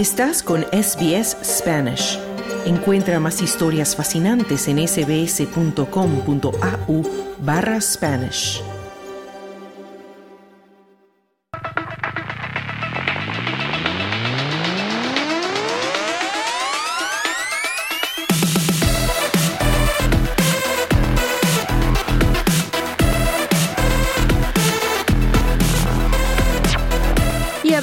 Estás con SBS Spanish. Encuentra más historias fascinantes en sbs.com.au barra Spanish.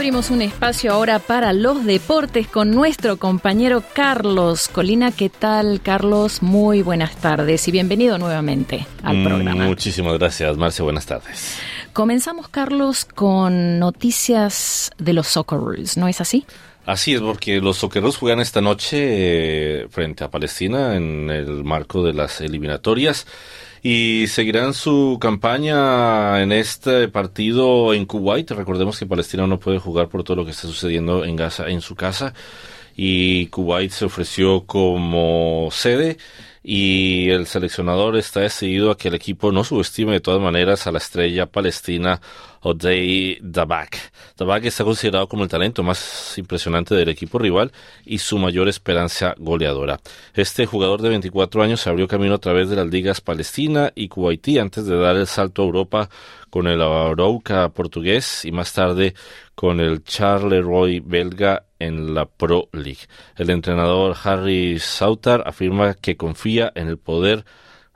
Abrimos un espacio ahora para los deportes con nuestro compañero Carlos Colina. ¿Qué tal, Carlos? Muy buenas tardes y bienvenido nuevamente al Mm, programa. Muchísimas gracias, Marcia. Buenas tardes. Comenzamos, Carlos, con noticias de los Socceroos, ¿no es así? Así es, porque los Socceroos juegan esta noche eh, frente a Palestina en el marco de las eliminatorias y seguirán su campaña en este partido en Kuwait. Recordemos que Palestina no puede jugar por todo lo que está sucediendo en Gaza en su casa y Kuwait se ofreció como sede y el seleccionador está decidido a que el equipo no subestime de todas maneras a la estrella palestina Odey Dabak. Dabak está considerado como el talento más impresionante del equipo rival y su mayor esperanza goleadora. Este jugador de 24 años se abrió camino a través de las ligas palestina y kuwaití antes de dar el salto a Europa con el Arouca portugués y más tarde con el Charleroi belga en la Pro League. El entrenador Harry Sauter afirma que confía en el poder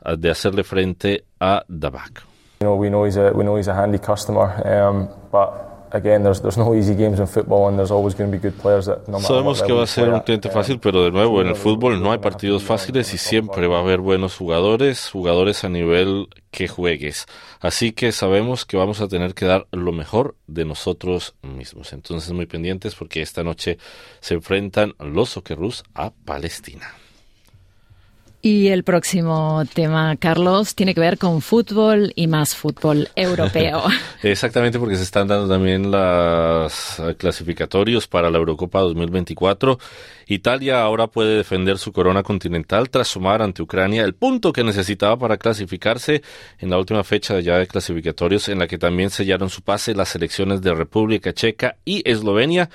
ah, de hacerle frente a Dabak. You know, we know he's a we know he's a handy customer, um, but again, there's there's no easy games in football, and there's always going to be good players that no matter Sabemos que va a ser un cliente um, fácil, pero de nuevo, en el fútbol no hay partidos fáciles y siempre va a haber buenos jugadores, jugadores a nivel que juegues. Así que sabemos que vamos a tener que dar lo mejor de nosotros mismos. Entonces muy pendientes porque esta noche se enfrentan los Socceroos a Palestina. Y el próximo tema, Carlos, tiene que ver con fútbol y más fútbol europeo. Exactamente, porque se están dando también los clasificatorios para la Eurocopa 2024. Italia ahora puede defender su corona continental tras sumar ante Ucrania el punto que necesitaba para clasificarse en la última fecha ya de clasificatorios, en la que también sellaron su pase las selecciones de República Checa y Eslovenia.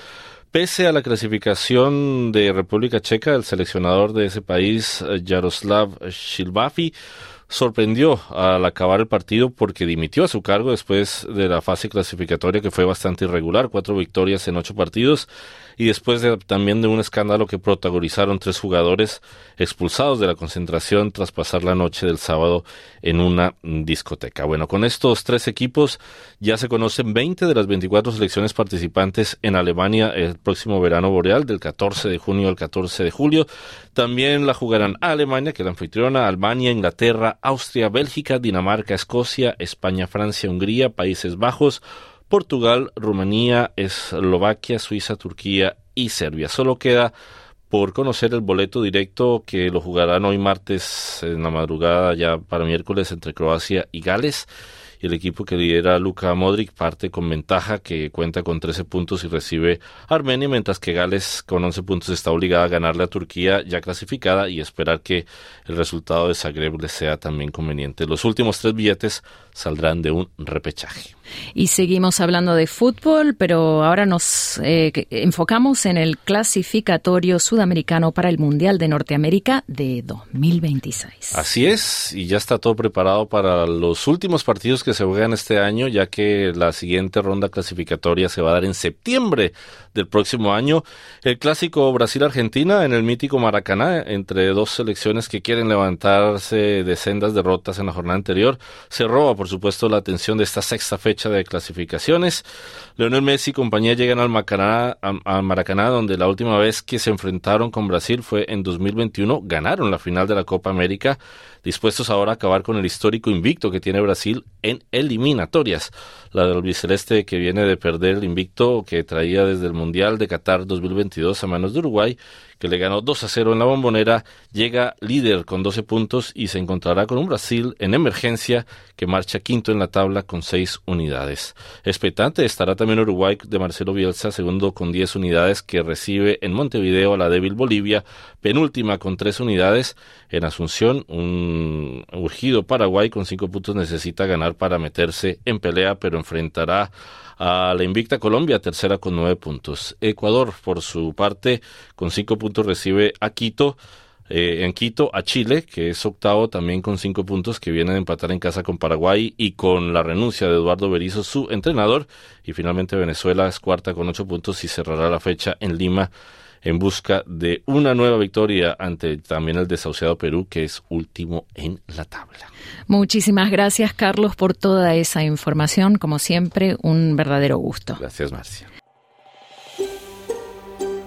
Pese a la clasificación de República Checa, el seleccionador de ese país, eh, Jaroslav Shilbafi, sorprendió al acabar el partido porque dimitió a su cargo después de la fase clasificatoria que fue bastante irregular, cuatro victorias en ocho partidos y después de, también de un escándalo que protagonizaron tres jugadores expulsados de la concentración tras pasar la noche del sábado en una discoteca. Bueno, con estos tres equipos ya se conocen 20 de las 24 selecciones participantes en Alemania el próximo verano boreal del 14 de junio al 14 de julio. También la jugarán Alemania, que es la anfitriona, Albania, Inglaterra, Austria, Bélgica, Dinamarca, Escocia, España, Francia, Hungría, Países Bajos, Portugal, Rumanía, Eslovaquia, Suiza, Turquía y Serbia. Solo queda por conocer el boleto directo que lo jugarán hoy martes en la madrugada ya para miércoles entre Croacia y Gales. Y el equipo que lidera Luka Modric parte con ventaja que cuenta con 13 puntos y recibe a Armenia, mientras que Gales con 11 puntos está obligada a ganarle a Turquía ya clasificada y esperar que el resultado de Zagreb le sea también conveniente. Los últimos tres billetes saldrán de un repechaje. Y seguimos hablando de fútbol, pero ahora nos eh, enfocamos en el clasificatorio sudamericano para el Mundial de Norteamérica de 2026. Así es, y ya está todo preparado para los últimos partidos que se juegan este año, ya que la siguiente ronda clasificatoria se va a dar en septiembre del próximo año. El clásico Brasil-Argentina en el mítico Maracaná, entre dos selecciones que quieren levantarse de sendas derrotas en la jornada anterior, se roba, por supuesto, la atención de esta sexta fecha de clasificaciones. Leonel Messi y compañía llegan al Maracaná, al Maracaná, donde la última vez que se enfrentaron con Brasil fue en 2021, ganaron la final de la Copa América, dispuestos ahora a acabar con el histórico invicto que tiene Brasil en eliminatorias. La del biceleste que viene de perder el invicto que traía desde el Mundial de Qatar 2022 a manos de Uruguay, que le ganó 2 a 0 en la bombonera, llega líder con 12 puntos y se encontrará con un Brasil en emergencia que marcha quinto en la tabla con 6 unidades. Expectante estará también Uruguay de Marcelo Bielsa, segundo con 10 unidades, que recibe en Montevideo a la débil Bolivia, penúltima con 3 unidades. En Asunción, un urgido Paraguay con 5 puntos necesita ganar para meterse en pelea, pero enfrentará a la invicta Colombia, tercera con nueve puntos. Ecuador, por su parte, con cinco puntos recibe a Quito. Eh, en Quito a Chile, que es octavo también con cinco puntos, que viene de empatar en casa con Paraguay y con la renuncia de Eduardo Berizzo, su entrenador. Y finalmente Venezuela es cuarta con ocho puntos y cerrará la fecha en Lima en busca de una nueva victoria ante también el desahuciado Perú, que es último en la tabla. Muchísimas gracias, Carlos, por toda esa información. Como siempre, un verdadero gusto. Gracias, Marcia.